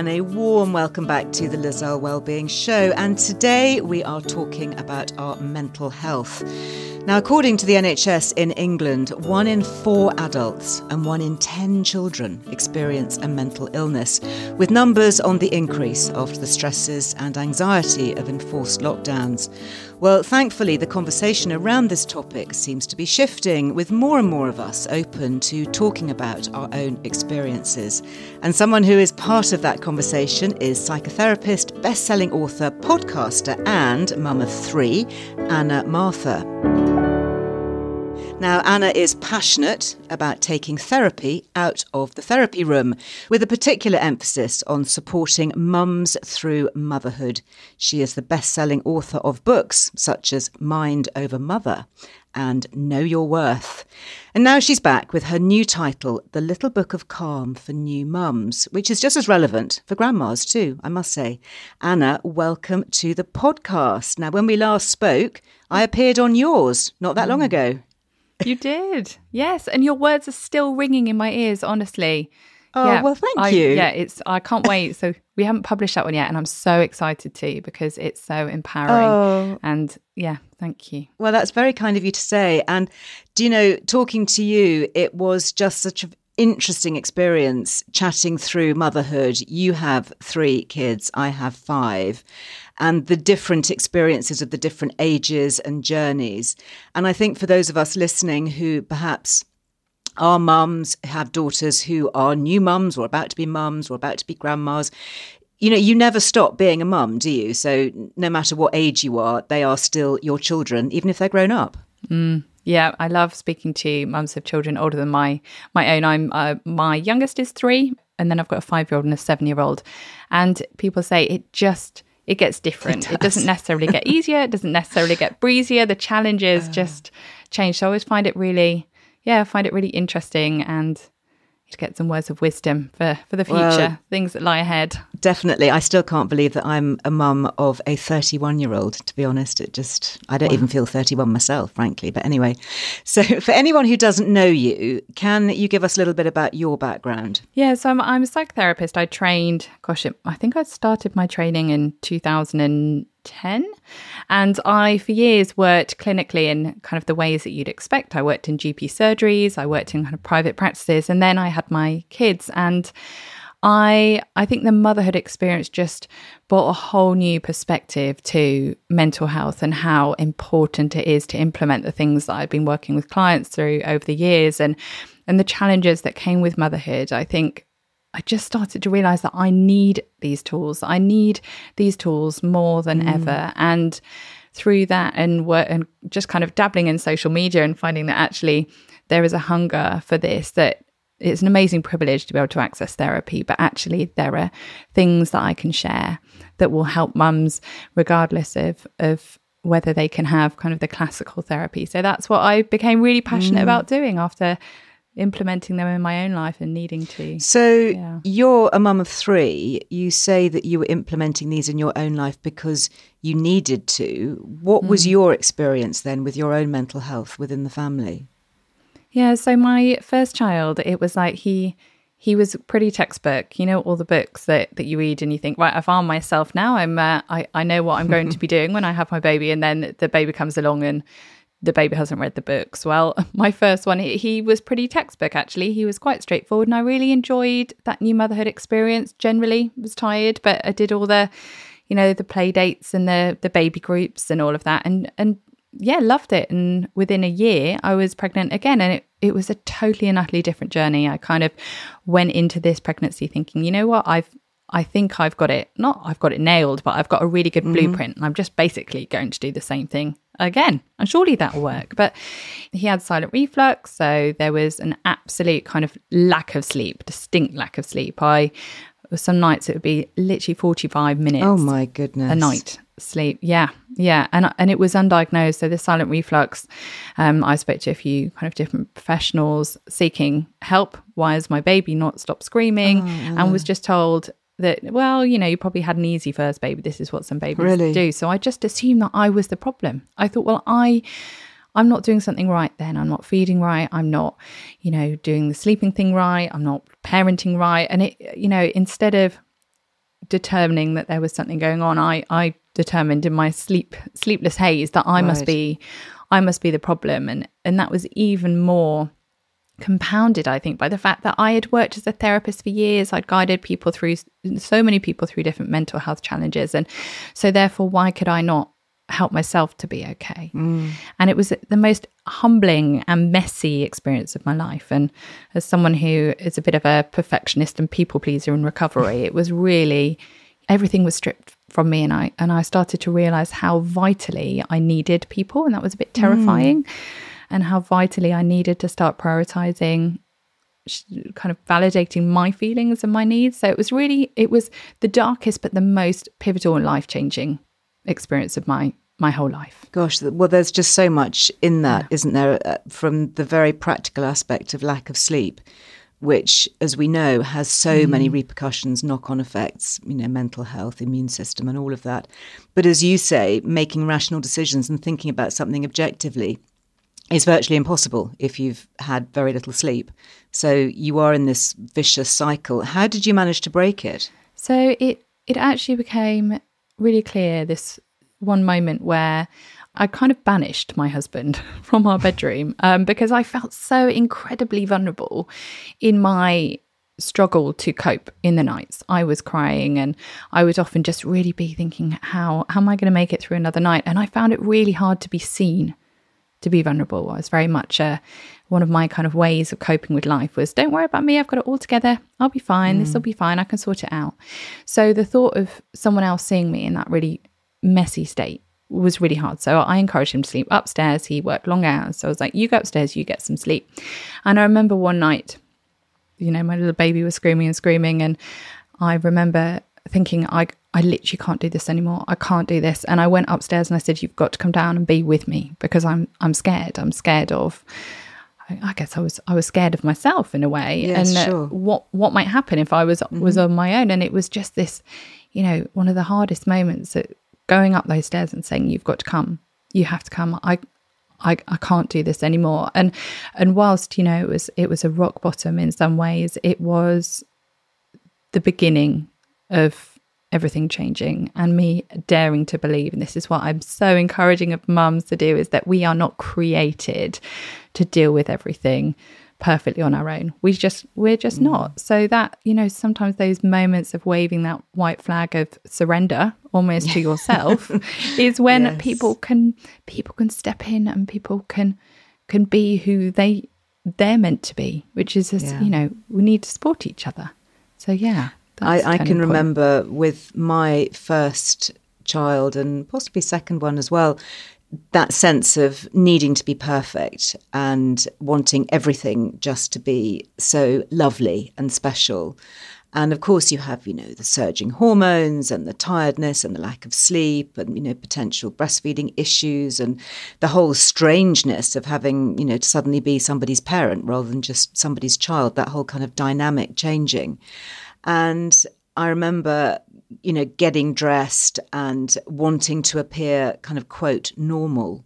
and a warm welcome back to the Liz Earle Wellbeing Show. And today we are talking about our mental health. Now, according to the NHS in England, one in four adults and one in 10 children experience a mental illness, with numbers on the increase after the stresses and anxiety of enforced lockdowns. Well, thankfully, the conversation around this topic seems to be shifting, with more and more of us open to talking about our own experiences. And someone who is part of that conversation is psychotherapist, best selling author, podcaster, and mum of three, Anna Mathur. Now, Anna is passionate about taking therapy out of the therapy room, with a particular emphasis on supporting mums through motherhood. She is the best selling author of books such as Mind Over Mother and Know Your Worth. And now she's back with her new title, The Little Book of Calm for New Mums, which is just as relevant for grandmas too, I must say. Anna, welcome to the podcast. Now, when we last spoke, I appeared on yours not that long mm. ago. You did. Yes. And your words are still ringing in my ears, honestly. Oh, yeah, well, thank I, you. Yeah, it's I can't wait. So we haven't published that one yet, and I'm so excited to because it's so empowering. Oh. And yeah, thank you. Well, that's very kind of you to say. And do you know, talking to you, it was just such an interesting experience chatting through motherhood. You have three kids, I have five, and the different experiences of the different ages and journeys. And I think for those of us listening who perhaps our mums have daughters who are new mums or about to be mums or about to be grandmas. You know, you never stop being a mum, do you? So no matter what age you are, they are still your children, even if they're grown up. Yeah, I love speaking to mums of children older than my my own. I'm uh, my youngest is three, and then I've got a five year old and a seven year old. And people say it just it gets different. It, does. doesn't necessarily get easier. It doesn't necessarily get breezier. The challenges ah. just change. So I always find it really, yeah, I find it really interesting and to get some words of wisdom for for the future, Well- things that lie ahead. Definitely. I still can't believe that I'm a mum of a 31 year old, to be honest. It just, I don't even feel 31 myself, frankly. But anyway, so for anyone who doesn't know you, can you give us a little bit about your background? Yeah, so I'm, I'm a psychotherapist. I trained, gosh, it, I think I started my training in 2010. And I, for years, worked clinically in kind of the ways that you'd expect. I worked in GP surgeries, I worked in kind of private practices, and then I had my kids. And I I think the motherhood experience just brought a whole new perspective to mental health and how important it is to implement the things that I've been working with clients through over the years and and the challenges that came with motherhood. I think I just started to realize that I need these tools. I need these tools more than mm. ever. And through that and work and just kind of dabbling in social media and finding that actually there is a hunger for this that it's an amazing privilege to be able to access therapy, but actually there are things that I can share that will help mums regardless of of whether they can have kind of the classical therapy. So that's what I became really passionate mm. about doing after implementing them in my own life and needing to. So Yeah. you're a mum of three. You say that you were implementing these in your own life because you needed to. What was your experience then with your own mental health within the family? Yeah, so my first child, it was like he he was pretty textbook. You know, all the books that, that you read and you think, right, I've armed myself now. I'm, uh, I, I know what I'm going to be doing when I have my baby. And then the baby comes along and the baby hasn't read the books. Well, my first one, he, was pretty textbook actually. He was quite straightforward and I really enjoyed that new motherhood experience. Generally was tired, but I did all the, you know, the play dates and the, the baby groups and all of that. And, and yeah, loved it. And within a year, I was pregnant again. And it, it was a totally and utterly different journey. I kind of went into this pregnancy thinking, you know what, I've I think I've got it not I've got it nailed, but I've got a really good mm-hmm. blueprint and I'm just basically going to do the same thing again. And surely that'll work. But he had silent reflux, so there was an absolute kind of lack of sleep, distinct lack of sleep. I some nights it would be literally 45 minutes. Oh my goodness. A night sleep. Yeah, yeah, and and it was undiagnosed. So the silent reflux. Um, I spoke to a few kind of different professionals seeking help. Why has my baby not stopped screaming? Oh, and was just told that well, you know, you probably had an easy first baby. This is what some babies really? do. So I just assumed that I was the problem. I thought, well, I. I'm not doing something right then. I'm not feeding right. I'm not, you know, doing the sleeping thing right. I'm not parenting right. And it, you know, instead of determining that there was something going on, I I determined in my sleep sleepless haze that I right. must be I must be the problem and and that was even more compounded I think by the fact that I had worked as a therapist for years. I'd guided people through so many people through different mental health challenges. And so therefore why could I not help myself to be okay? Mm. and it was the most humbling and messy experience of my life. And as someone who is a bit of a perfectionist and people pleaser in recovery it was really everything was stripped from me. And I and I started to realize how vitally I needed people. And that was a bit terrifying. mm. And how vitally I needed to start prioritizing kind of validating my feelings and my needs so it was really it was the darkest but the most pivotal and life-changing experience of my my whole life gosh well there's just so much in that yeah. not there uh, from the very practical aspect of lack of sleep which, as we know, has so mm. many repercussions, knock on effects, you know, mental health, immune system, and all of that. But as you say, making rational decisions and thinking about something objectively is virtually impossible if you've had very little sleep. So you are in this vicious cycle. How did you manage to break it? So it it actually became really clear this one moment where I kind of banished my husband from our bedroom um, because I felt so incredibly vulnerable in my struggle to cope in the nights. I was crying and I would often just really be thinking, how, how am I going to make it through another night? And I found it really hard to be seen to be vulnerable. I was very much uh, one of my kind of ways of coping with life was don't worry about me, I've got it all together. I'll be fine. Mm. This will be fine. I can sort it out. So the thought of someone else seeing me in that really messy state was really hard. So I encouraged him to sleep upstairs. He worked long hours. So I was like, you go upstairs, you get some sleep. And I remember one night, you know, my little baby was screaming and screaming. And I remember thinking, I, I literally can't do this anymore. I can't do this. And I went upstairs and I said, You've got to come down and be with me because I'm I'm scared. I'm scared of I guess I was I was scared of myself in a way. Yes, and uh, sure. what what might happen if I was mm-hmm. was on my own. And it was just this, you know, one of the hardest moments that going up those stairs and saying, You've got to come, you have to come. I I, I can't do this anymore. And and whilst, you know, it was it was a rock bottom in some ways, it was the beginning of everything changing and me daring to believe and this is what I'm so encouraging of mums to do is that we are not created to deal with everything perfectly on our own. We just we're just mm. not. So that, you know, sometimes those moments of waving that white flag of surrender almost to yourself is when yes. people can people can step in and people can can be who they they're meant to be, which is just, yeah. you know, we need to support each other. So yeah. I, I can remember with my first child and possibly second one as well, that sense of needing to be perfect and wanting everything just to be so lovely and special. And of course, you have, you know, the surging hormones and the tiredness and the lack of sleep and, you know, potential breastfeeding issues and the whole strangeness of having, you know, to suddenly be somebody's parent rather than just somebody's child, that whole kind of dynamic changing. And I remember you know, getting dressed and wanting to appear kind of quote normal.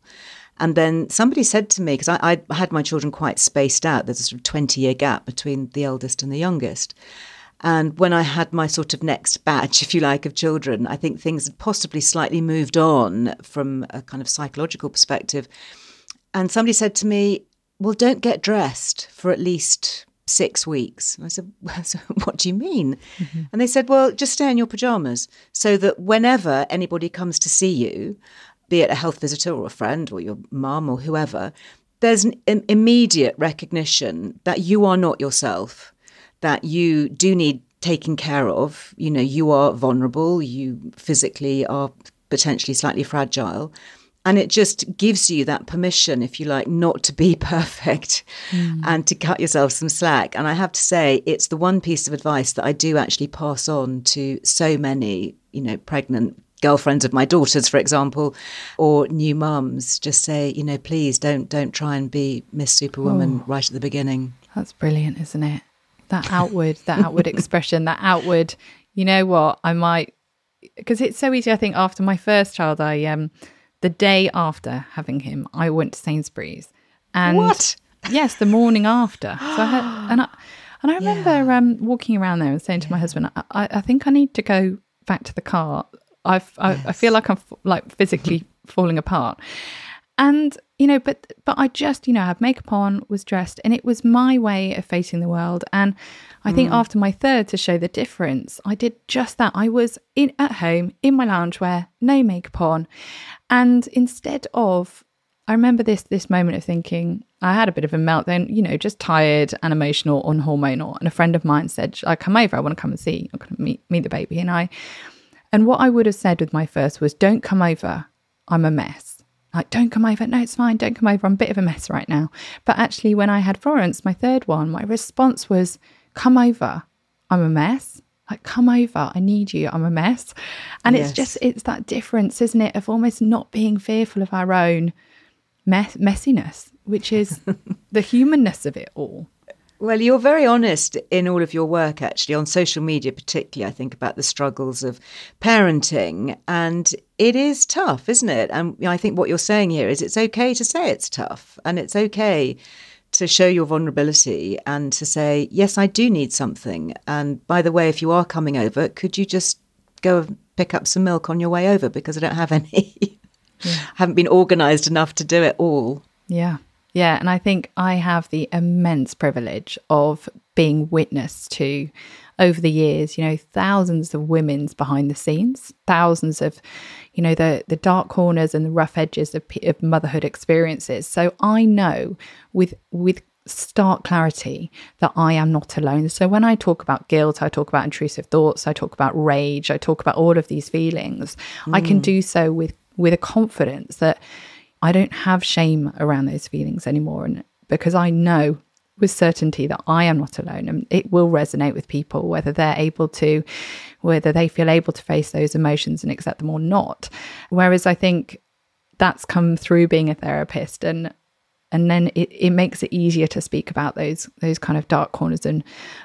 And then somebody said to me, because I, I had my children quite spaced out, there's a sort of 20 year gap between the eldest and the youngest. And when I had my sort of next batch, if you like, of children, I think things had possibly slightly moved on from a kind of psychological perspective. And somebody said to me, Well, don't get dressed for at least six weeks. I said, well, so What do you mean? Mm-hmm. And they said, Well, just stay in your pajamas so that whenever anybody comes to see you, be it a health visitor or a friend or your mum or whoever, there's an immediate recognition that you are not yourself, that you do need taken care of. You know, you are vulnerable, you physically are potentially slightly fragile. And it just gives you that permission, if you like, not to be perfect mm. and to cut yourself some slack. And I have to say, it's the one piece of advice that I do actually pass on to so many, you know, pregnant girlfriends of my daughters, for example, or new mums, just say, you know, please don't don't try and be Miss Superwoman oh, right at the beginning. That's brilliant, isn't it? That outward, that outward expression, that outward. You know what? I might because it's so easy. I think after my first child, I um, the day after having him, I went to Sainsbury's, and what? Yes, the morning after. So I had, and I and I remember yeah. um, walking around there and saying to my husband, I, I think I need to go back to the car I've, I, yes. I feel like I'm like physically falling apart. And you know, but but I just you know had makeup on, was dressed, and it was my way of facing the world. And I think mm. after my third, to show the difference, I did just that. I was in at home in my loungewear, no makeup on, and instead of I remember this this moment of thinking I had a bit of a meltdown, you know, just tired and emotional, on hormonal. And a friend of mine said, "I come over. I want to come and see. To meet meet the baby." And I and what I would have said with my first was, don't come over. I'm a mess. Like, don't come over. No, it's fine. Don't come over. I'm a bit of a mess right now. But actually, when I had Florence, my third one, my response was, come over. I'm a mess. Like, come over. I need you. I'm a mess. And yes. it's just, it's that difference, isn't it, of almost not being fearful of our own mess- messiness, which is the humanness of it all. Well, you're very honest in all of your work, actually, on social media, particularly, I think, about the struggles of parenting. And it is tough, isn't it? And I think what you're saying here is it's okay to say it's tough and it's okay to show your vulnerability and to say, yes, I do need something. And by the way, if you are coming over, could you just go and pick up some milk on your way over because I don't have any? Yeah. I haven't been organized enough to do it all. Yeah. Yeah, and I think I have the immense privilege of being witness to over the years, you know, thousands of women's behind the scenes, thousands of, you know, the the dark corners and the rough edges of, of motherhood experiences. So I know with with stark clarity that I am not alone. So when I talk about guilt, I talk about intrusive thoughts, I talk about rage, I talk about all of these feelings. Mm. I can mm. do so with with a confidence that I don't have shame around those feelings anymore. And because I know with certainty that I am not alone and it will resonate with people, whether they're able to, whether they feel able to face those emotions and accept them or not. Whereas I think that's come through being a therapist and and then it, it makes it easier to speak about those those kind of dark corners and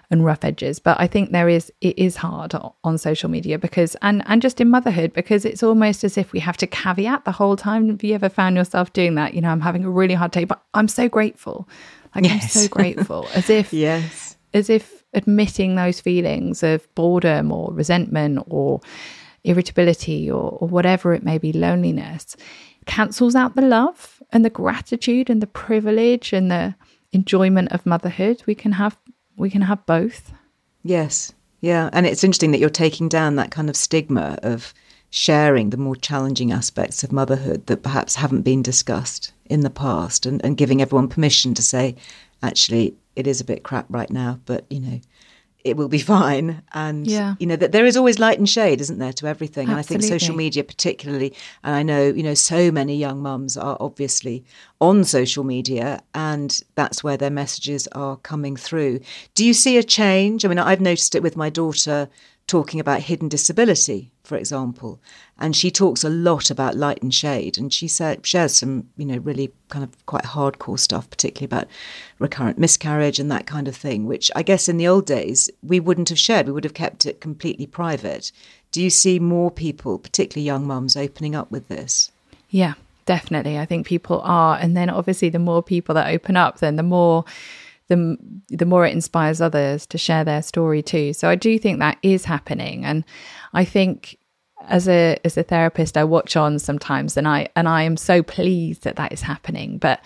and rough edges. But i think there is it is hard on social media because and and just in motherhood because it's almost as if we have to caveat the whole time have you ever found yourself doing that? You know i'm having a really hard day but i'm so grateful like yes. i'm so grateful as if yes as if admitting those feelings of boredom or resentment or irritability or, or whatever it may be loneliness cancels out the love and the gratitude and the privilege and the enjoyment of motherhood. We can have we can have both. Yes. Yeah. And it's interesting that you're taking down that kind of stigma of sharing the more challenging aspects of motherhood that perhaps haven't been discussed in the past and, and giving everyone permission to say, actually, it is a bit crap right now, but you know, it will be fine. And, yeah. you know, that there is always light and shade, isn't there, to everything. Absolutely. And I think social media, particularly, and I know, you know, so many young mums are obviously on social media and that's where their messages are coming through. Do you see a change? I mean, I've noticed it with my daughter talking about hidden disability, for example. And she talks a lot about light and shade. And she shares some, you know, really kind of quite hardcore stuff, particularly about recurrent miscarriage and that kind of thing, which I guess in the old days we wouldn't have shared. We would have kept it completely private. Do you see more people, particularly young mums, opening up with this? Yeah, definitely. I think people are, and then obviously the more people that open up, then the more the the more it inspires others to share their story too. So I do think that is happening, and I think as a as a therapist, I watch on sometimes, and I and I am so pleased that that is happening. But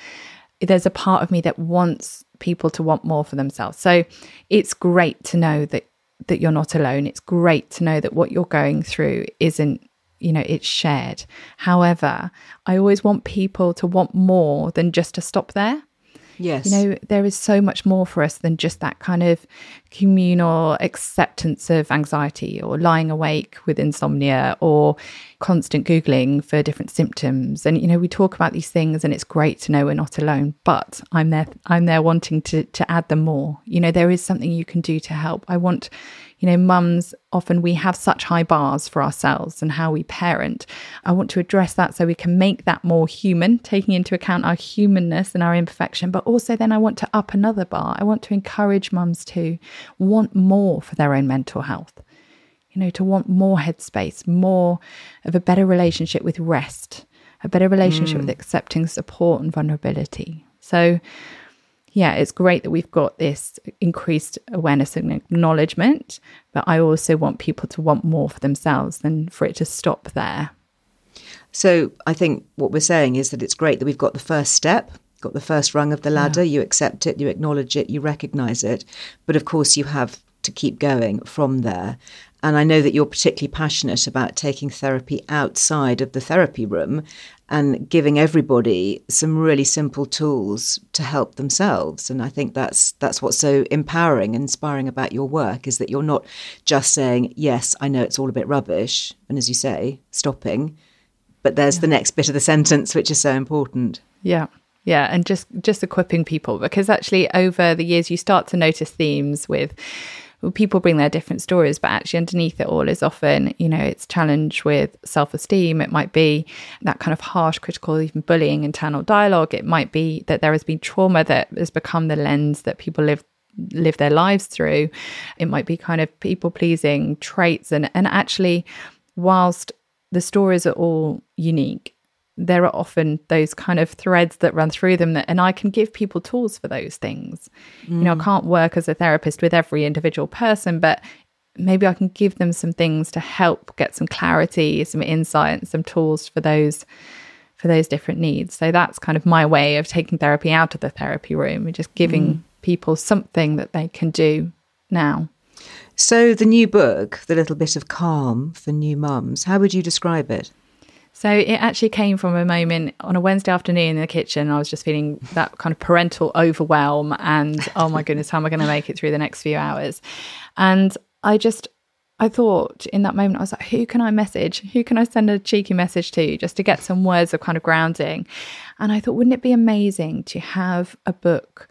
there's a part of me that wants people to want more for themselves. So it's great to know that that you're not alone. It's great to know that what you're going through isn't you know it's shared however i always want people to want more than just to stop there Yes. you know, there is so much more for us than just that kind of communal acceptance of anxiety or lying awake with insomnia or constant Googling for different symptoms. And, you know, we talk about these things and it's great to know we're not alone, but I'm there, I'm there wanting to, to add them more. You know, there is something you can do to help. I want, you know, mums often we have such high bars for ourselves and how we parent. I want to address that so we can make that more human, taking into account our humanness and our imperfection. But also, then I want to up another bar. I want to encourage mums to want more for their own mental health, you know, to want more headspace, more of a better relationship with rest, a better relationship with mm. accepting support and vulnerability. So, yeah, it's great that we've got this increased awareness and acknowledgement, but I also want people to want more for themselves than for it to stop there. So I think what we're saying is that it's great that we've got the first step, got the first rung of the ladder, you accept it, you acknowledge it, you recognize it. But of course, you have to keep going from there. And I know that you're particularly passionate about taking therapy outside of the therapy room and giving everybody some really simple tools to help themselves. And I think that's that's what's so empowering and inspiring about your work is that you're not just saying, Yes, I know it's all a bit rubbish, and as you say, stopping. But there's the next bit of the sentence which is so important. Yeah. Yeah, and just just equipping people because actually over the years you start to notice themes with well, people bring their different stories, but actually underneath it all is often, you know, it's challenge with self-esteem. It might be that kind of harsh, critical, even bullying internal dialogue. It might be that there has been trauma that has become the lens that people live live their lives through. It might be kind of people pleasing traits and and actually whilst the stories are all unique there are often those kind of threads that run through them that, and I can give people tools for those things. You know, I mm. can't work as a therapist with every individual person, but maybe I can give them some things to help get some clarity, some insight, and some tools for those for those different needs. So that's kind of my way of taking therapy out of the therapy room and just giving mm. people something that they can do now. So the new book, The Little Bit of Calm for New Mums, how would you describe it? So it actually came from a moment on a Wednesday afternoon in the kitchen. I was just feeling that kind of parental overwhelm and oh my goodness, how am I going to make it through the next few hours? And I just, I thought in that moment, I was like, who can I message? Who can I send a cheeky message to just to get some words of kind of grounding? And I thought, wouldn't it be amazing to have a book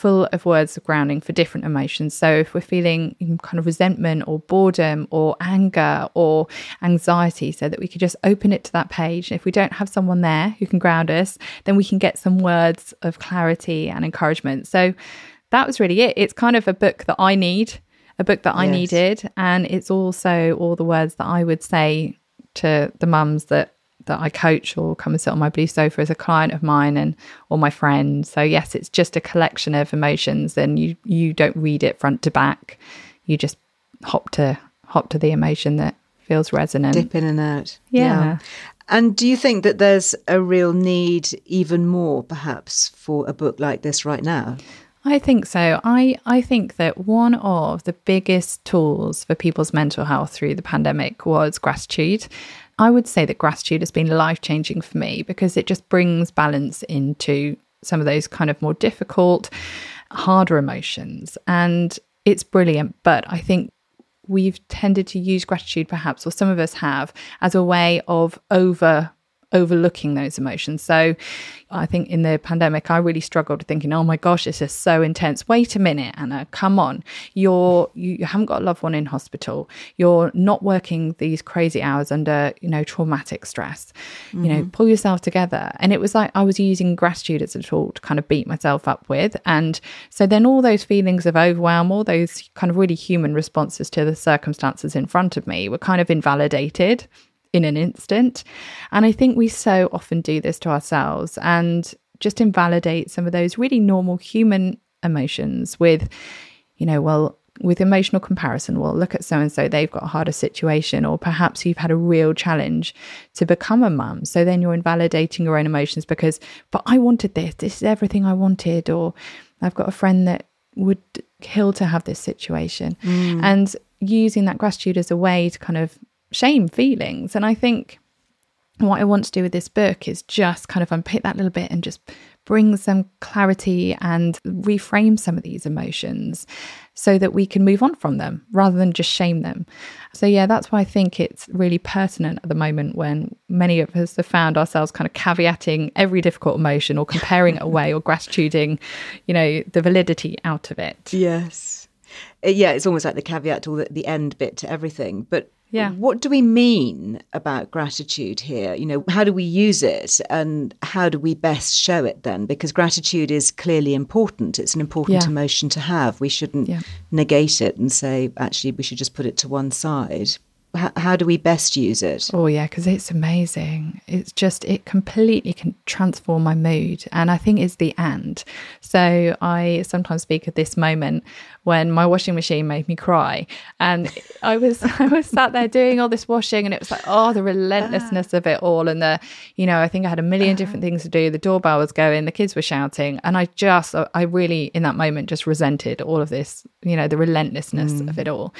full of words of grounding for different emotions. So if we're feeling kind of resentment or boredom or anger or anxiety, so that we could just open it to that page. If we don't have someone there who can ground us, then we can get some words of clarity and encouragement. So that was really it. It's kind of a book that I need, a book that I Yes. needed, and it's also all the words that I would say to the mums that that I coach or come and sit on my blue sofa as a client of mine and or my friend. So yes, it's just a collection of emotions and you you don't read it front to back. You just hop to hop to the emotion that feels resonant. Dip in and out. Yeah. And do you think that there's a real need, even more perhaps, for a book like this right now? I think so. I, I think that one of the biggest tools for people's mental health through the pandemic was gratitude. I would say that gratitude has been life changing for me because it just brings balance into some of those kind of more difficult, harder emotions. And it's brilliant. But I think we've tended to use gratitude perhaps or some of us have as a way of over overlooking those emotions. So i think in the pandemic i really struggled thinking oh my gosh this is so intense. Wait a minute anna come on. You're you, you haven't got a loved one in hospital. You're not working these crazy hours under you know traumatic stress. You know mm-hmm. pull yourself together. And it was like i was using gratitude as a tool to kind of beat myself up with. And so then all those feelings of overwhelm all those kind of really human responses to the circumstances in front of me were kind of invalidated in an instant. And I think we so often do this to ourselves and just invalidate some of those really normal human emotions with, you know, well, with emotional comparison, well, look at so and so, they've got a harder situation, or perhaps you've had a real challenge to become a mum. So then you're invalidating your own emotions because, but I wanted this, this is everything I wanted, or I've got a friend that would kill to have this situation. Mm. And using that gratitude as a way to kind of shame feelings. And I think what I want to do with this book is just kind of unpick that little bit and just bring some clarity and reframe some of these emotions so that we can move on from them rather than just shame them. So, yeah, that's why I think it's really pertinent at the moment when many of us have found ourselves kind of caveating every difficult emotion or comparing it away or gratituding, you know, the validity out of it. Yes. Uh, yeah, it's almost like the caveat or the, the end bit to everything. But yeah. What do we mean about gratitude here? You know, how do we use it and how do we best show it then? Because gratitude is clearly important. It's an important yeah. emotion to have. We shouldn't yeah. negate it and say, actually, we should just put it to one side how, how do we best use it? Oh, yeah, because it's amazing. It's just, it completely can transform my mood. And I think it's the and. So I sometimes speak of this moment when my washing machine made me cry. And I was, I was sat there doing all this washing and it was like, oh, the relentlessness of it all. And the, you know, I think I had a 1000000 different things to do. The doorbell was going, the kids were shouting. And I just, I really, in that moment, just resented all of this, you know, the relentlessness mm. of it all.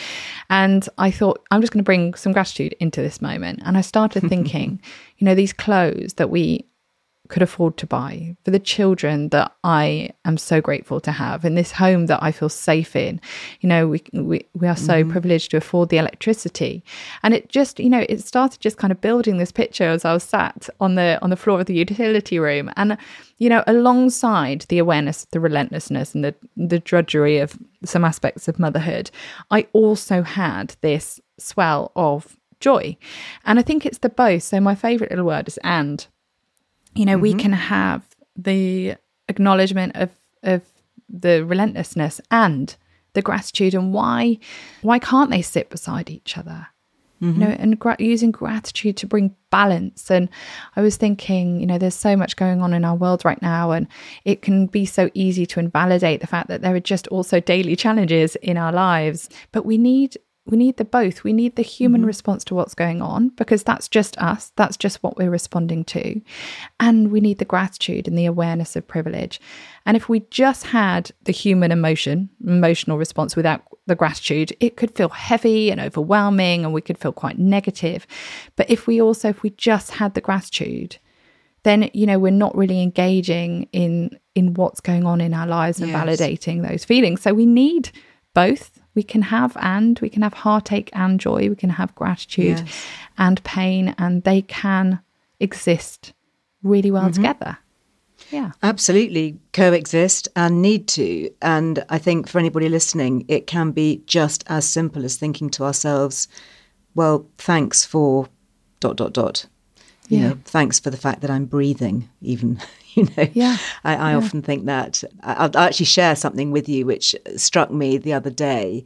And I thought, I'm just going to bring bring some gratitude into this moment. And I started thinking, you know, these clothes that we could afford to buy for the children that I am so grateful to have in this home that I feel safe in. You know, we we, we are so mm privileged to afford the electricity. And it just, you know, it started just kind of building this picture as I was sat on the on the floor of the utility room. And, you know, alongside the awareness the relentlessness and the the drudgery of some aspects of motherhood, I also had this swell of joy. And I think it's the both. So my favorite little word is and. You know, mm-hmm. we can have the acknowledgement of of the relentlessness and the gratitude and why why can't they sit beside each other? Mm-hmm. You know, and gra- using gratitude to bring balance. And I was thinking, you know, there's so much going on in our world right now, and it can be so easy to invalidate the fact that there are just also daily challenges in our lives. But we need we need the both. We need the human mm-hmm. response to what's going on because that's just us. That's just what we're responding to. And we need the gratitude and the awareness of privilege. And if we just had the human emotion, emotional response without the gratitude, it could feel heavy and overwhelming and we could feel quite negative. But if we also, if we just had the gratitude, then you know we're not really engaging in in what's going on in our lives and yes. validating those feelings so we need both. We can have and we can have heartache and joy. We can have gratitude yes. and pain and they can exist really well mm-hmm. together. Yeah. Absolutely. Coexist and need to. And i think for anybody listening it can be just as simple as thinking to ourselves well thanks for dot dot dot you yeah. know thanks for the fact that i'm breathing even you know yeah i, I yeah. often think that I'll, I'll actually share something with you which struck me the other day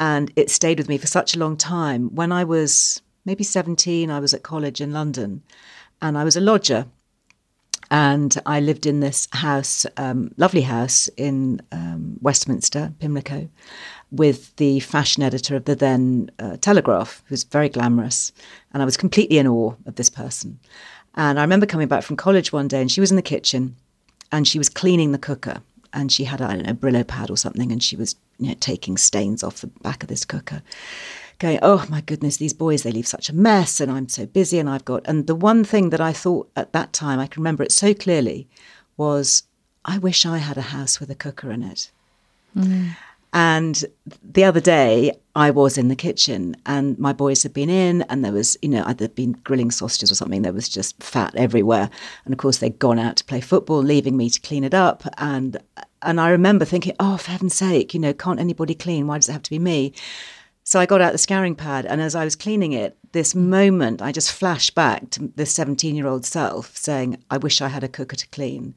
and it stayed with me for such a long time when i was maybe 17 i was at college in london and i was a lodger and I lived in this house, um, lovely house in um, Westminster, Pimlico, with the fashion editor of the then uh, Telegraph, who's very glamorous. And I was completely in awe of this person. And I remember coming back from college one day and she was in the kitchen and she was cleaning the cooker and she had, I don't know, a Brillo pad or something and she was you know, taking stains off the back of this cooker. Going, oh my goodness, these boys, they leave such a mess and I'm so busy and I've got. And the one thing that I thought at that time, I can remember it so clearly, was I wish I had a house with a cooker in it. Mm. And the other day, I was in the kitchen and my boys had been in, and there was, you know, I'd been grilling sausages or something. There was just fat everywhere. And of course, they'd gone out to play football, leaving me to clean it up. And and I remember thinking, oh, for heaven's sake, you know, can't anybody clean? Why does it have to be me? So I got out the scouring pad, and as I was cleaning it, this moment, I just flashed back to the 17 year old self saying, I wish I had a cooker to clean.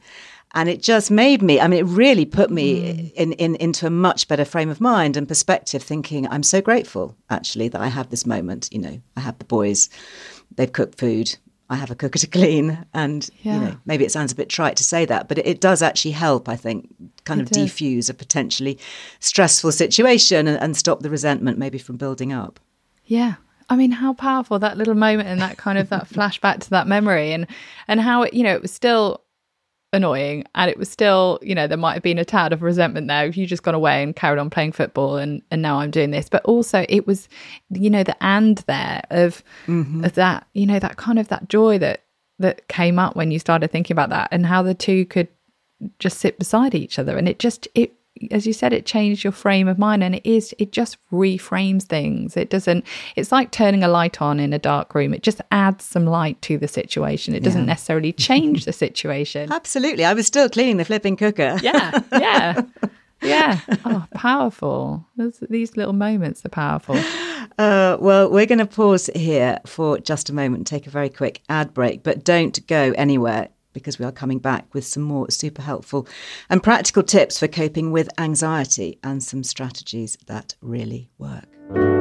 And it just made me, I mean, it really put me mm. in, in, into a much better frame of mind and perspective, thinking, I'm so grateful actually that I have this moment. You know, I have the boys, they've cooked food, I have a cooker to clean. And, yeah. you know, maybe it sounds a bit trite to say that, but it, it does actually help, I think, kind it of does. defuse a potentially stressful situation and, and stop the resentment maybe from building up. Yeah, I mean, how powerful that little moment and that kind of that flashback to that memory, and and how it, you know, it was still annoying. And it was still you know there might have been a tad of resentment there if you just gone away and carried on playing football and and now i'm doing this. But also it was you know the and there of, mm-hmm. of that you know that kind of that joy that that came up when you started thinking about that and how the two could just sit beside each other. And it just it as you said, it changed your frame of mind and it is, it just reframes things. It doesn't, it's like turning a light on in a dark room. It just adds some light to the situation. It doesn't yeah. necessarily change the situation. Absolutely. I was still cleaning the flipping cooker. Yeah. Yeah. yeah. Oh, powerful. these little moments are powerful. Uh, well, we're going to pause here for just a moment and take a very quick ad break, but don't go anywhere because we are coming back with some more super helpful and practical tips for coping with anxiety and some strategies that really work.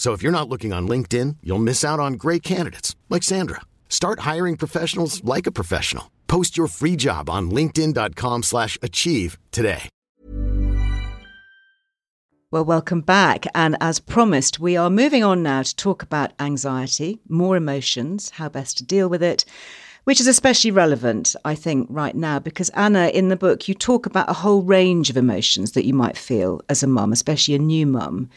So if you're not looking on LinkedIn, you'll miss out on great candidates like Sandra. Start hiring professionals like a professional. Post your free job on linkedin.com/achieve today. Well, welcome back. And as promised, we are moving on now to talk about anxiety, more emotions, how best to deal with it which is especially relevant, I think, right now, because Anna, in the book, you talk about a whole range of emotions that you might feel as a mum, especially a new mum.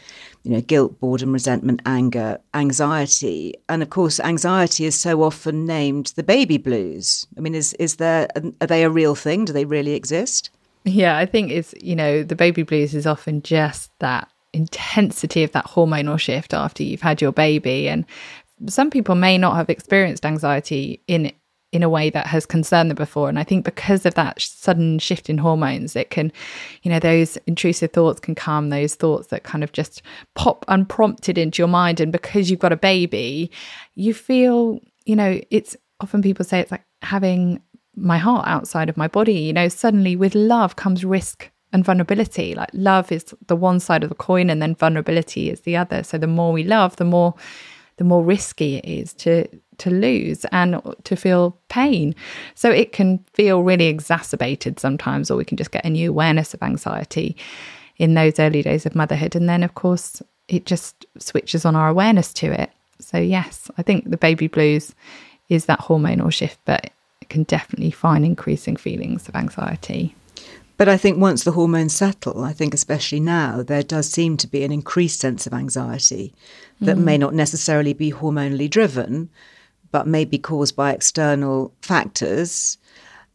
You know, guilt, boredom, resentment, anger, anxiety. And of course, anxiety is so often named the baby blues. I mean, is, is there, um, are they a real thing? Do they really exist? Yeah, I think it's, you know, the baby blues is often just that intensity of that hormonal shift after you've had your baby. And some people may not have experienced anxiety in in a way that has concerned them before. And I think because of that sudden shift in hormones, it can, you know, those intrusive thoughts can come, those thoughts that kind of just pop unprompted into your mind. And because you've got a baby, you feel, you know, it's often people say it's like having my heart outside of my body. You know, suddenly with love comes risk and vulnerability. Like love is the one side of the coin, and then vulnerability is the other. So the more we love, the more the more risky it is to to lose and to feel pain. So it can feel really exacerbated sometimes, or we can just get a new awareness of anxiety in those early days of motherhood. And then, of course, it just switches on our awareness to it. So, yes, I think the baby blues is that hormonal shift, but it can definitely find increasing feelings of anxiety. But I think once the hormones settle, I think especially now, there does seem to be an increased sense of anxiety that mm. may not necessarily be hormonally driven, but may be caused by external factors.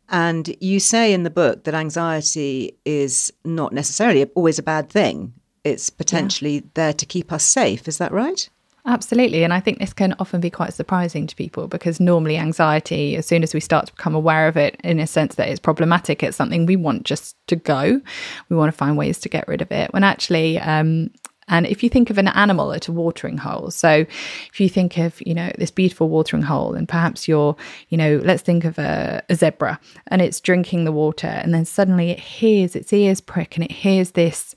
And you say in the book that anxiety is not necessarily always a bad thing. It's potentially yeah. there to keep us safe. Is that right? Absolutely. And I think this can often be quite surprising to people because normally anxiety, as soon as we start to become aware of it in a sense that it's problematic, it's something we want just to go. We want to find ways to get rid of it. When actually, um, and if you think of an animal at a watering hole, so if you think of, you know, this beautiful watering hole, and perhaps you're, you know, let's think of a, a, zebra and it's drinking the water, and then suddenly it hears its ears prick and it hears this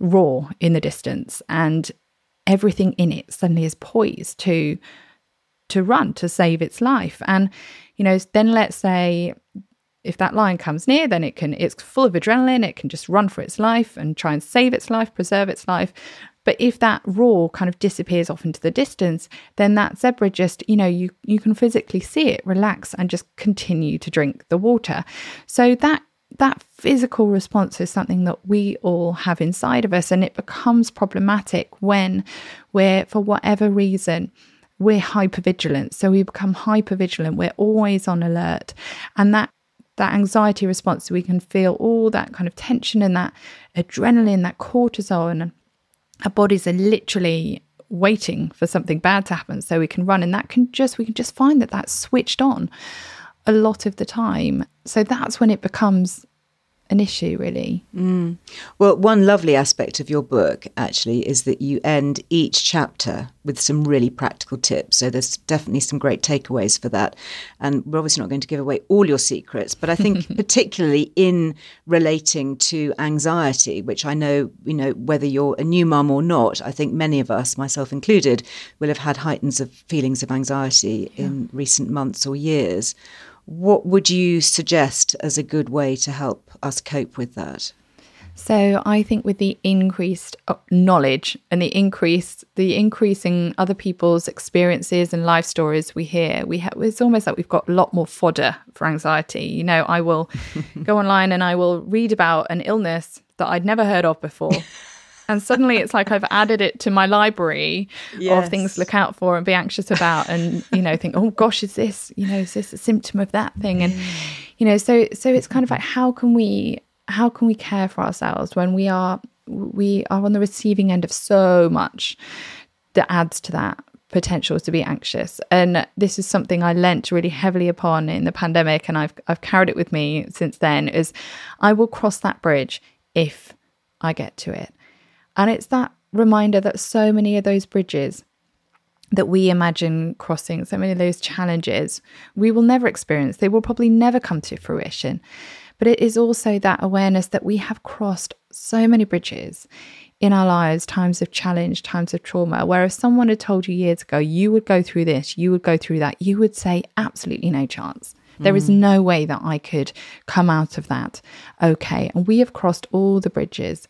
roar in the distance. And everything in it suddenly is poised to to run to save its life. And you know then let's say if that lion comes near then it can it's full of adrenaline. It can just run for its life and try and save its life preserve its life but if that roar kind of disappears off into the distance then that zebra just you know you you can physically see it relax and just continue to drink the water so that that physical response is something that we all have inside of us, and it becomes problematic when we're, for whatever reason, we're hypervigilant. So we become hypervigilant. We're always on alert, and that that anxiety response, we can feel all that kind of tension and that adrenaline, that cortisol, and our bodies are literally waiting for something bad to happen so we can run and that can just we can just find that that's switched on a lot of the time. So that's when it becomes an issue, really. Mm. Well, one lovely aspect of your book actually is that you end each chapter with some really practical tips. So there's definitely some great takeaways for that. And we're obviously not going to give away all your secrets, but I think particularly in relating to anxiety, which I know, you know, whether you're a new mum or not, I think many of us, myself included, will have had heightens of feelings of anxiety yeah. in recent months or years. What would you suggest as a good way to help us cope with that? So I think with the increased uh, knowledge and the increase, the increasing other people's experiences and life stories we hear, we have it's almost like we've got a lot more fodder for anxiety. You know, I will go online and I will read about an illness that I'd never heard of before. and suddenly it's like I've added it to my library yes. of things to look out for and be anxious about, and you know, think, oh gosh, is this, you know, is this a symptom of that thing? And you know, so so it's kind of like how can we how can we care for ourselves when we are we are on the receiving end of so much that adds to that potential to be anxious. And this is something I lent really heavily upon in the pandemic and I've I've carried it with me since then is I will cross that bridge if I get to it. And it's that reminder that so many of those bridges that we imagine crossing, so many of those challenges, we will never experience. They will probably never come to fruition. But it is also that awareness that we have crossed so many bridges in our lives, times of challenge, times of trauma, where if someone had told you years ago, you would go through this, you would go through that, you would say, absolutely no chance. There is mm. no way that I could come out of that okay. And we have crossed all the bridges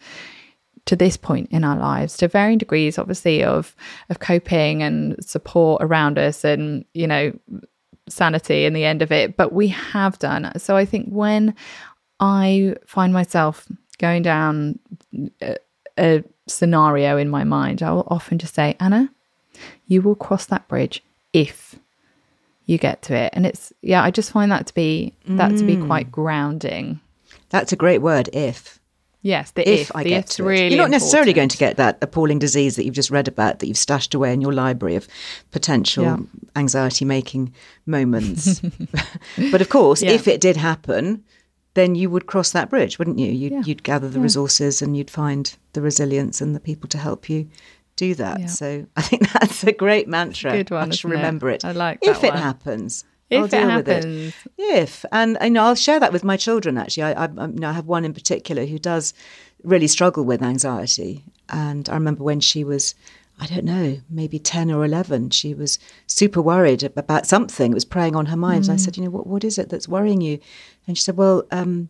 to this point in our lives to varying degrees obviously of of coping and support around us and you know sanity in the end of it. But we have done. So i think when i find myself going down a, a scenario in my mind i will often just say anna you will cross that bridge if you get to it. And it's yeah i just find that to be that to be mm. quite grounding. That's a great word if Yes, the if, if I the get to really it. You're not necessarily important. going to get that appalling disease that you've just read about that you've stashed away in your library of potential yeah. anxiety making moments. but of course, yeah. if it did happen, then you would cross that bridge, wouldn't you? You'd, yeah. you'd gather the resources and you'd find the resilience and the people to help you do that. So I think that's a great mantra. Good one, I should remember it? it. I like that. if it happens. If I'll deal happens. with it. If and you know, I'll share that with my children. Actually, I, I, you know, I have one in particular who does really struggle with anxiety, and I remember when she was. I don't know, maybe 10 or 11. She was super worried about something. It was preying on her mind. Mm. And I said, You know, what, what is it that's worrying you? And she said, Well, um,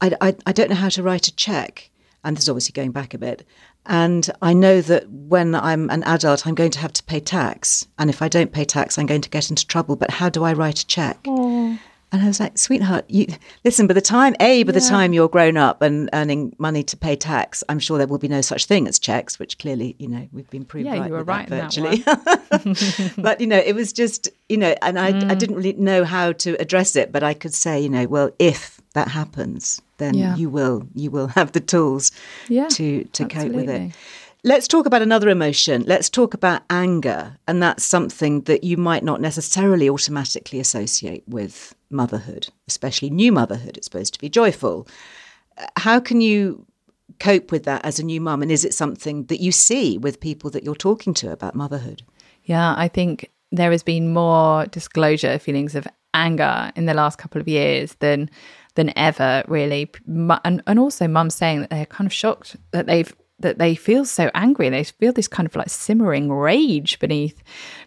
I, I, I don't know how to write a check. And this is obviously going back a bit. And I know that when I'm an adult, I'm going to have to pay tax. And if I don't pay tax, I'm going to get into trouble. But how do I write a check? Oh. And I was like, sweetheart, you listen, by the time, A, by yeah. the time you're grown up and earning money to pay tax, I'm sure there will be no such thing as checks, which clearly, you know, we've been proved yeah, right you were right that virtually. but, you know, it was just, you know, and I, mm. I didn't really know how to address it, but I could say, you know, well, if that happens, then yeah. you will, you will have the tools yeah, to, to cope with it. Let's talk about another emotion. Let's talk about anger. And that's something that you might not necessarily automatically associate with motherhood, especially new motherhood. It's supposed to be joyful. How can you cope with that as a new mum? And is it something that you see with people that you're talking to about motherhood? Yeah, I think there has been more disclosure feelings of anger in the last couple of years than than ever really. And and also mum saying that they're kind of shocked that they've that they feel so angry. And they feel this kind of like simmering rage beneath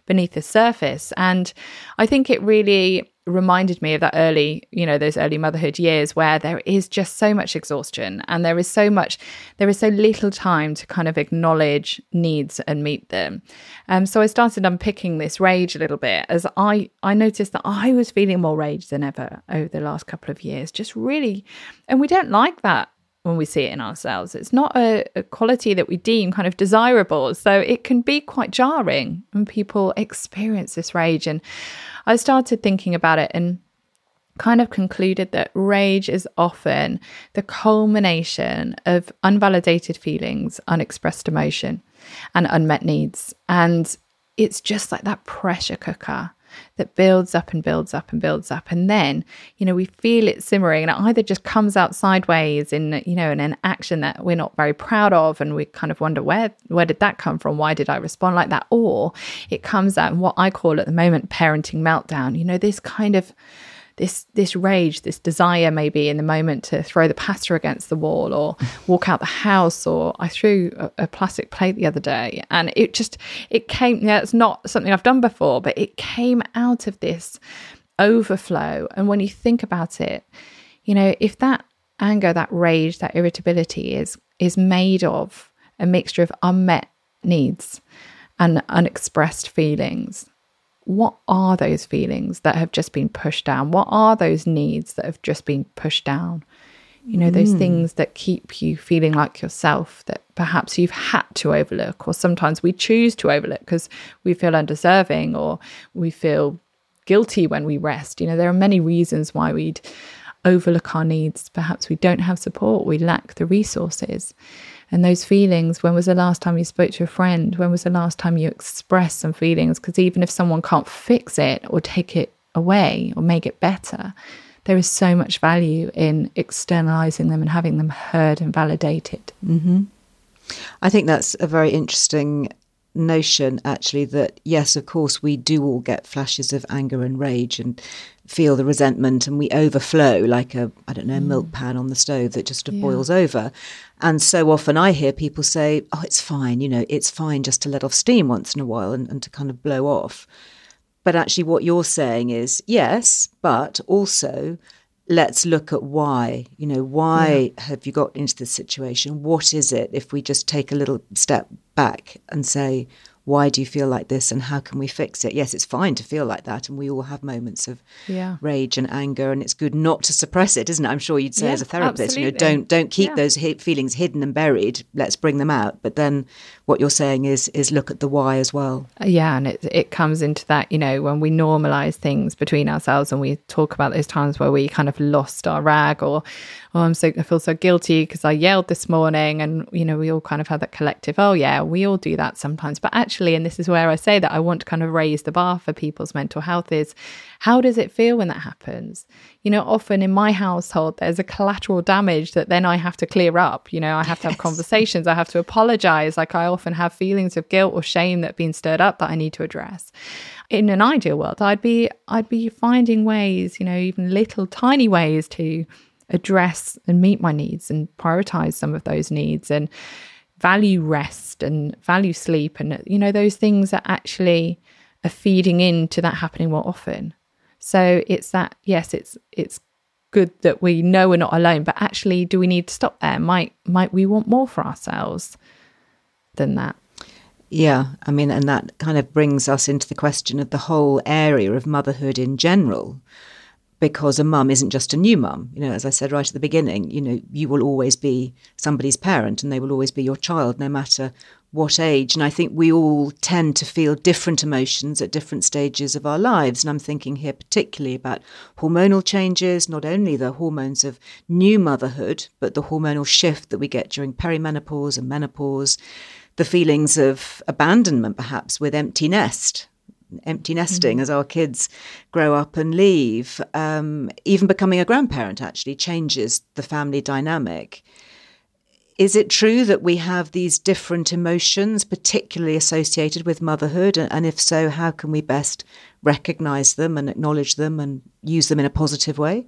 beneath the surface. And i think it really reminded me of that early you know those early motherhood years where there is just so much exhaustion and there is so much there is so little time to kind of acknowledge needs and meet them. Um so i started unpicking this rage a little bit as i i noticed that i was feeling more rage than ever over the last couple of years just really and we don't like that when we see it in ourselves. It's not a, a, quality that we deem kind of desirable. So it can be quite jarring when people experience this rage. And I started thinking about it and kind of concluded that rage is often the culmination of unvalidated feelings, unexpressed emotion, and unmet needs. And it's just like that pressure cooker that builds up and builds up and builds up. And then, you know, we feel it simmering and it either just comes out sideways in, you know, in an action that we're not very proud of. And we kind of wonder where, where did that come from? Why did I respond like that? Or it comes out in what I call at the moment parenting meltdown, you know, this kind of, this this rage, this desire maybe in the moment to throw the pasta against the wall or walk out the house or I threw a, a, plastic plate the other day and it just it came yeah it's not something I've done before but it came out of this overflow. And when you think about it you know if that anger that rage that irritability is is made of a mixture of unmet needs and unexpressed feelings what are those feelings that have just been pushed down? What are those needs that have just been pushed down? You know, those mm. things that keep you feeling like yourself that perhaps you've had to overlook, or sometimes we choose to overlook because we feel undeserving or we feel guilty when we rest. You know, there are many reasons why we'd overlook our needs. Perhaps we don't have support, we lack the resources and those feelings when was the last time you spoke to a friend? When was the last time you expressed some feelings? Because even if someone can't fix it or take it away or make it better there is so much value in externalizing them and having them heard and validated. Mm-hmm. i think that's a very interesting notion actually that yes of course we do all get flashes of anger and rage and feel the resentment and we overflow like a I don't know mm. milk pan on the stove that just yeah. boils over. And so often I hear people say, "Oh, it's fine, you know, it's fine just to let off steam once in a while and, and to kind of blow off." But actually, what you're saying is yes, but also let's look at why. You know, why yeah. have you got into this situation? What is it? If we just take a little step back and say, why do you feel like this and how can we fix it? Yes, it's fine to feel like that, and we all have moments of yeah. rage and anger, and it's good not to suppress it, isn't it? I'm sure you'd say yeah, as a therapist, absolutely. you know, don't don't keep yeah. those feelings hidden and buried. Let's bring them out. But then, what you're saying is is look at the why as well. Uh, yeah, and it it comes into that, you know, when we normalize things between ourselves, and we talk about those times where we kind of lost our rag or oh, I'm so I feel so guilty because I yelled this morning, and you know, we all kind of have that collective. Oh yeah, we all do that sometimes. But actually, and this is where I say that I want to kind of raise the bar for people's mental health is how does it feel when that happens? You know, often in my household, there's a collateral damage that then I have to clear up. You know, I have to have conversations, I have to apologize. Like I often have feelings of guilt or shame that have been stirred up that I need to address in an ideal world i'd be i'd be finding ways you know even little tiny ways to address and meet my needs and prioritize some of those needs and value rest and value sleep and you know those things that actually are feeding into that happening more often. So it's that yes it's it's good that we know we're not alone but actually do we need to stop there? Might might we want more for ourselves than that? Yeah i mean and that kind of brings us into the question of the whole area of motherhood in general because a mum isn't just a new mum. You know, as I said right at the beginning, you know, you will always be somebody's parent and they will always be your child, no matter what age. And I think we all tend to feel different emotions at different stages of our lives. And I'm thinking here particularly about hormonal changes, not only the hormones of new motherhood, but the hormonal shift that we get during perimenopause and menopause, the feelings of abandonment perhaps with empty nest empty nesting mm-hmm. as our kids grow up and leave. Um, even becoming a grandparent actually changes the family dynamic. Is it true that we have these different emotions, particularly associated with motherhood? And if so, how can we best recognize them and acknowledge them and use them in a positive way?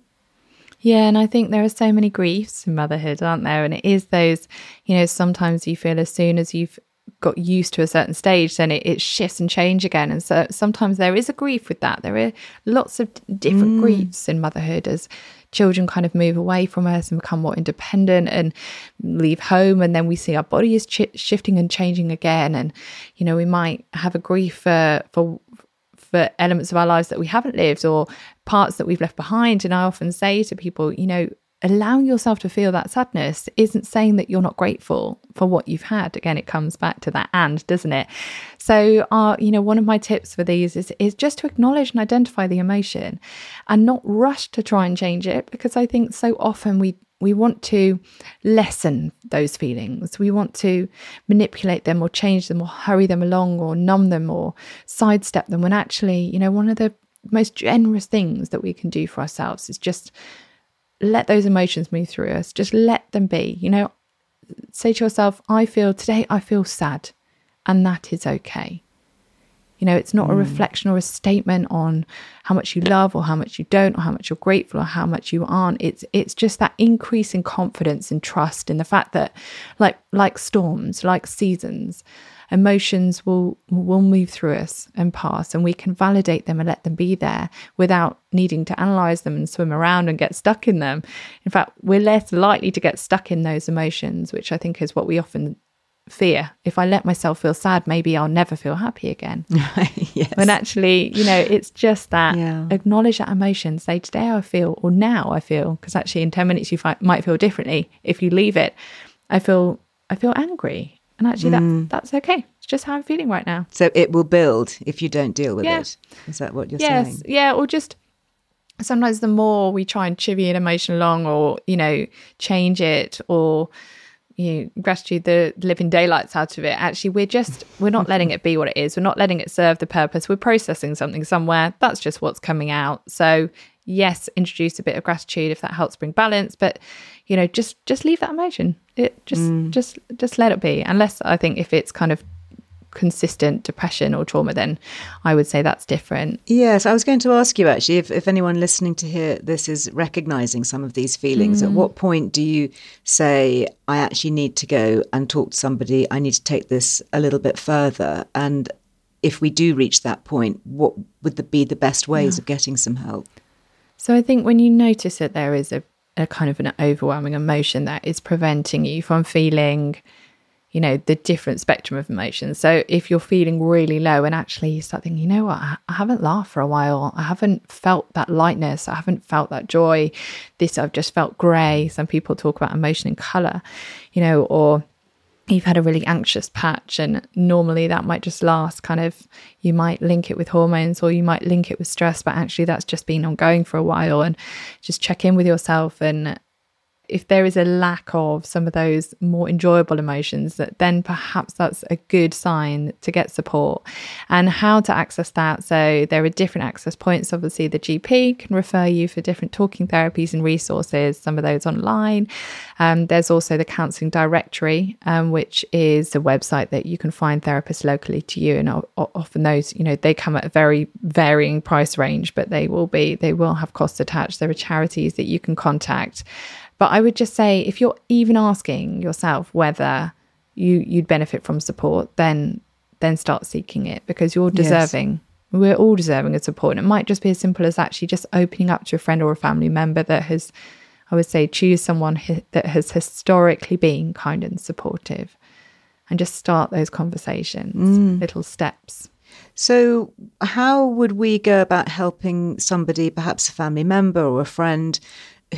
Yeah, and I think there are so many griefs in motherhood, aren't there? And it is those, you know, sometimes you feel as soon as you've got used to a certain stage, then it, it, shifts and change again. And so sometimes there is a grief with that. There are lots of different mm. griefs in motherhood as children kind of move away from us and become more independent and leave home. And then we see our body is ch- shifting and changing again. And, you know, we might have a grief for, for, for elements of our lives that we haven't lived or parts that we've left behind. And I often say to people, you know, allowing yourself to feel that sadness isn't saying that you're not grateful for what you've had again it comes back to that and doesn't it so uh, you know one of my tips for these is is just to acknowledge and identify the emotion and not rush to try and change it because i think so often we we want to lessen those feelings. We want to manipulate them or change them or hurry them along or numb them or sidestep them when actually, you know, one of the most generous things that we can do for ourselves is just let those emotions move through us. Just let them be. You know, say to yourself, I feel today, I feel sad, and that is okay. You know, it's not mm. a reflection or a statement on how much you love or how much you don't or how much you're grateful or how much you aren't. It's it's just that increase in confidence and trust in the fact that like like storms, like seasons, emotions will will move through us and pass and we can validate them and let them be there without needing to analyze them and swim around and get stuck in them. In fact we're less likely to get stuck in those emotions which i think is what we often fear. If i let myself feel sad maybe i'll never feel happy again. Yes. when actually you know it's just that yeah. acknowledge that emotion. Say today i feel or now i feel because actually in 10 minutes you might feel differently if you leave it. I feel i feel angry and actually, mm. that, that's okay. It's just how I'm feeling right now. So it will build if you don't deal with yeah. it. Is that what you're yes. saying? Yeah. Or just sometimes the more we try and chivvy an emotion along or, you know, change it or, you know, gratitude, the living daylights out of it. Actually, we're just, we're not letting it be what it is. We're not letting it serve the purpose. We're processing something somewhere. That's just what's coming out. So, yes, introduce a bit of gratitude if that helps bring balance. But you know just just leave that emotion it just mm. just just let it be unless i think if it's kind of consistent depression or trauma then i would say that's different yes i was going to ask you actually if, if anyone listening to hear this is recognizing some of these feelings mm. at what point do you say i actually need to go and talk to somebody i need to take this a little bit further and if we do reach that point what would be the best ways yeah. of getting some help so i think when you notice that there is a a kind of an overwhelming emotion that is preventing you from feeling you know the different spectrum of emotions. So if you're feeling really low and actually you start thinking you know what? I haven't laughed for a while. I haven't felt that lightness. I haven't felt that joy. This i've just felt grey. Some people talk about emotion in color you know or you've had a really anxious patch and normally that might just last kind of you might link it with hormones or you might link it with stress but actually that's just been ongoing for a while and just check in with yourself and if there is a lack of some of those more enjoyable emotions, that then perhaps that's a good sign to get support. And how to access that. So there are different access points. Obviously, the GP can refer you for different talking therapies and resources, some of those online. Um, there's also the counselling directory, um, which is a website that you can find therapists locally to you. And often those, you know, they come at a very varying price range, but they will be, they will have costs attached. There are charities that you can contact. But I would just say if you're even asking yourself whether you you'd benefit from support, then then start seeking it because you're deserving. Yes. We're all deserving of support. And it might just be as simple as actually just opening up to a friend or a family member that has, I would say, choose someone that has historically been kind and supportive and just start those conversations, mm. little steps. So, how would we go about helping somebody, perhaps a family member or a friend,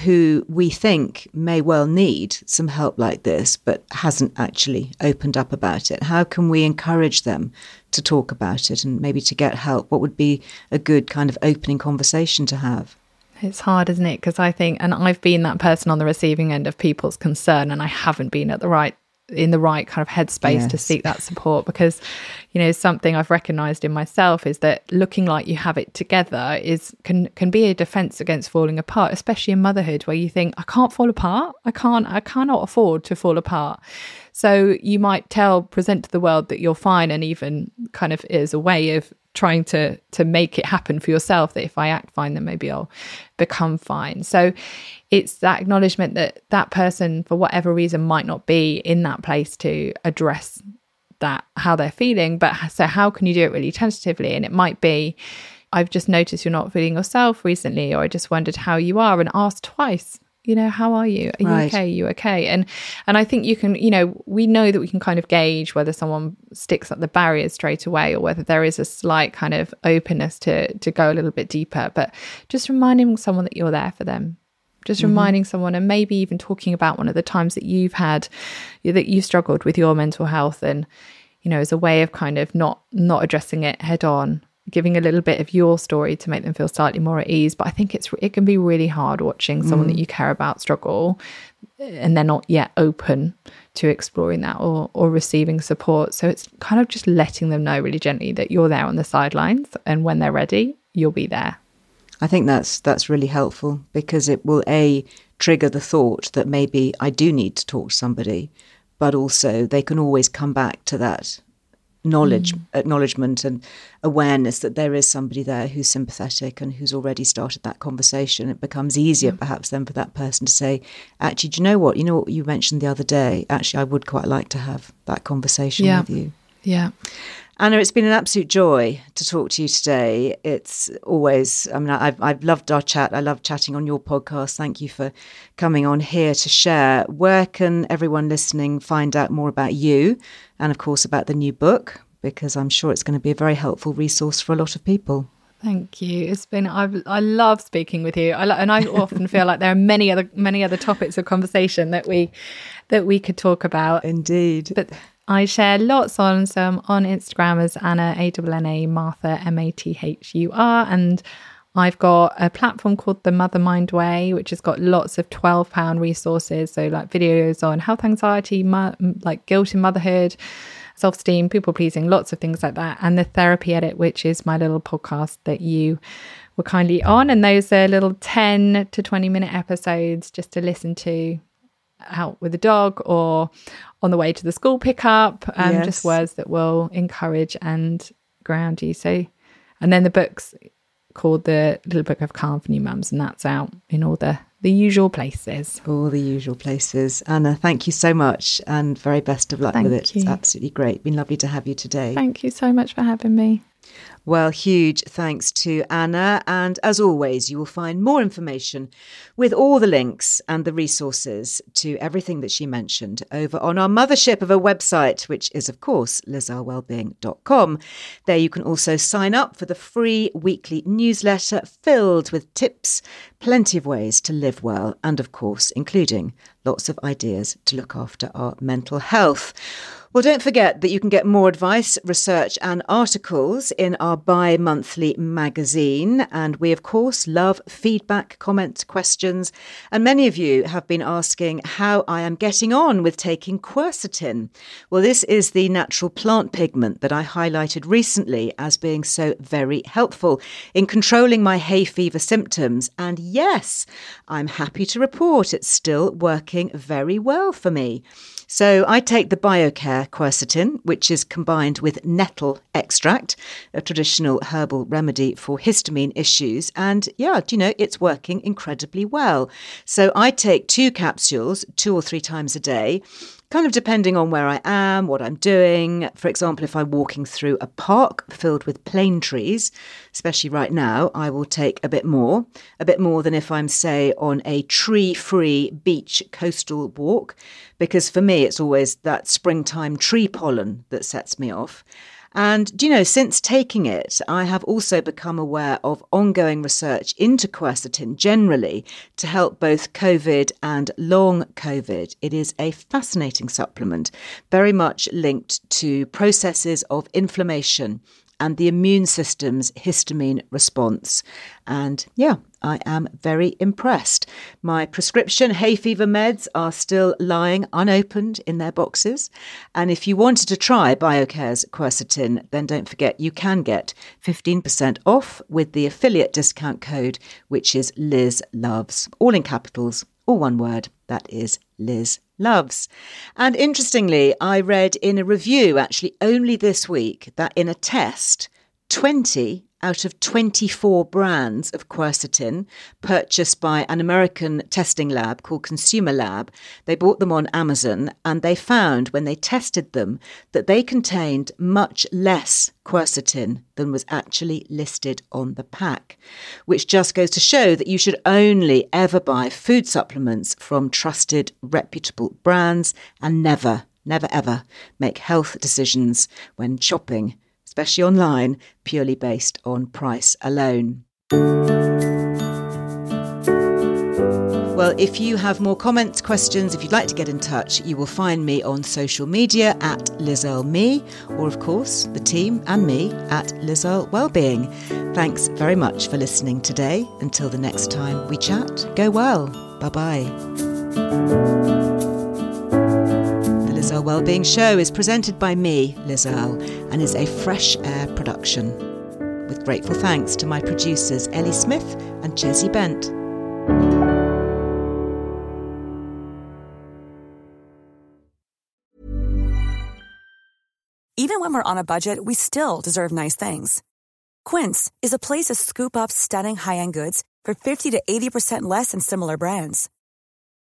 who we think may well need some help like this, but hasn't actually opened up about it? How can we encourage them to talk about it and maybe to get help? What would be a good kind of opening conversation to have? It's hard, isn't it? Because I think, and I've been that person on the receiving end of people's concern, and I haven't been at the right in the right kind of headspace yes. to seek that support because you know something i've recognized in myself is that looking like you have it together is can can be a defense against falling apart especially in motherhood where you think i can't fall apart. I can't i cannot afford to fall apart. So you might tell present to the world that you're fine and even kind of is a way of trying to to make it happen for yourself that if i act fine then maybe i'll become fine. So it's that acknowledgement that that person for whatever reason might not be in that place to address that how they're feeling. But so how can you do it really tentatively? And it might be i've just noticed you're not feeling yourself recently or i just wondered how you are and ask twice you know how are you? Are you okay? Are you okay? And and i think you can you know we know that we can kind of gauge whether someone sticks up the barriers straight away or whether there is a slight kind of openness to to go a little bit deeper. But just reminding someone that you're there for them just mm-hmm. reminding someone and maybe even talking about one of the times that you've had that you struggled with your mental health and you know as a way of kind of not not addressing it head on giving a little bit of your story to make them feel slightly more at ease but i think it's it can be really hard watching someone mm. that you care about struggle and they're not yet open to exploring that or or receiving support so it's kind of just letting them know really gently that you're there on the sidelines and when they're ready you'll be there I think that's that's really helpful because it will a trigger the thought that maybe I do need to talk to somebody, but also they can always come back to that knowledge, mm. acknowledgement, and awareness that there is somebody there who's sympathetic and who's already started that conversation. It becomes easier, mm. perhaps, then for that person to say, "Actually, do you know what? You know what you mentioned the other day. Actually, I would quite like to have that conversation yeah. with you." Yeah. Anna, it's been an absolute joy to talk to you today. It's always, I mean, I've, I've loved our chat. I love chatting on your podcast. Thank you for coming on here to share. Where can everyone listening find out more about you and, of course, about the new book? Because I'm sure it's going to be a very helpful resource for a lot of people. Thank you. It's been I I love speaking with you. I and I often feel like there are many other many other topics of conversation that we that we could talk about. Indeed. But I share lots on some on Instagram as Anna A N A Mathur M A T H U R and I've got a platform called the Mother Mind Way, which has got lots of twelve pound resources. So like videos on health anxiety, like guilt in motherhood, self esteem, people pleasing, lots of things like that, and the Therapy Edit, which is my little podcast that you were kindly on, and those are little ten to twenty minute episodes just to listen to out with the dog or on the way to the school pickup, um, yes. just words that will encourage and ground you. So, and then the book's called the Little Book of Calm for New Mums, and that's out in all the the usual places. All the usual places. Anna, thank you so much, and very best of luck thank with it. You. It's absolutely great. Been lovely to have you today. Thank you so much for having me. Well, huge thanks to Anna. And as always, you will find more information with all the links and the resources to everything that she mentioned over on our mothership of a website, which is, of course, lizearlewellbeing.com. There you can also sign up for the free weekly newsletter filled with tips, plenty of ways to live well, and, of course, including lots of ideas to look after our mental health. Well, don't forget that you can get more advice, research, and articles in our bi monthly magazine. And we, of course, love feedback, comments, questions. And many of you have been asking how I am getting on with taking quercetin. Well, this is the natural plant pigment that I highlighted recently as being so very helpful in controlling my hay fever symptoms. And yes, I'm happy to report it's still working very well for me. So I take the BioCare quercetin, which is combined with nettle extract, a traditional herbal remedy for histamine issues. And yeah, do you know, it's working incredibly well. So I take two capsules two or three times a day. Kind of depending on where I am, what I'm doing. For example, if I'm walking through a park filled with plane trees, especially right now, I will take a bit more, a bit more than if I'm, say, on a tree free beach coastal walk, because for me, it's always that springtime tree pollen that sets me off. And do you know, since taking it, I have also become aware of ongoing research into quercetin generally to help both COVID and long COVID. It is a fascinating supplement, very much linked to processes of inflammation and the immune system's histamine response. And yeah, I am very impressed. My prescription hay fever meds are still lying unopened in their boxes. And if you wanted to try BioCare's quercetin, then don't forget you can get 15% off with the affiliate discount code, which is Liz Loves, all in capitals, all one word. That is Liz Loves. And interestingly, I read in a review actually only this week that in a test, 20 out of 24 brands of quercetin purchased by an American testing lab called Consumer Lab. They bought them on Amazon and they found when they tested them that they contained much less quercetin than was actually listed on the pack, which just goes to show that you should only ever buy food supplements from trusted, reputable brands and never, never ever make health decisions when shopping especially online, purely based on price alone. Well, if you have more comments, questions, if you'd like to get in touch, you will find me on social media at LizEarleMBE, or of course, the team and me at LizEarle Wellbeing. Thanks very much for listening today. Until the next time we chat, go well. Bye bye. Liz Earle Wellbeing Show is presented by me, Liz Earle, and is a fresh air production. With grateful thanks to my producers Ellie Smith and Chesy Bent. Even when we're on a budget, we still deserve nice things. Quince is a place to scoop up stunning high end goods for 50 to 80% less than similar brands.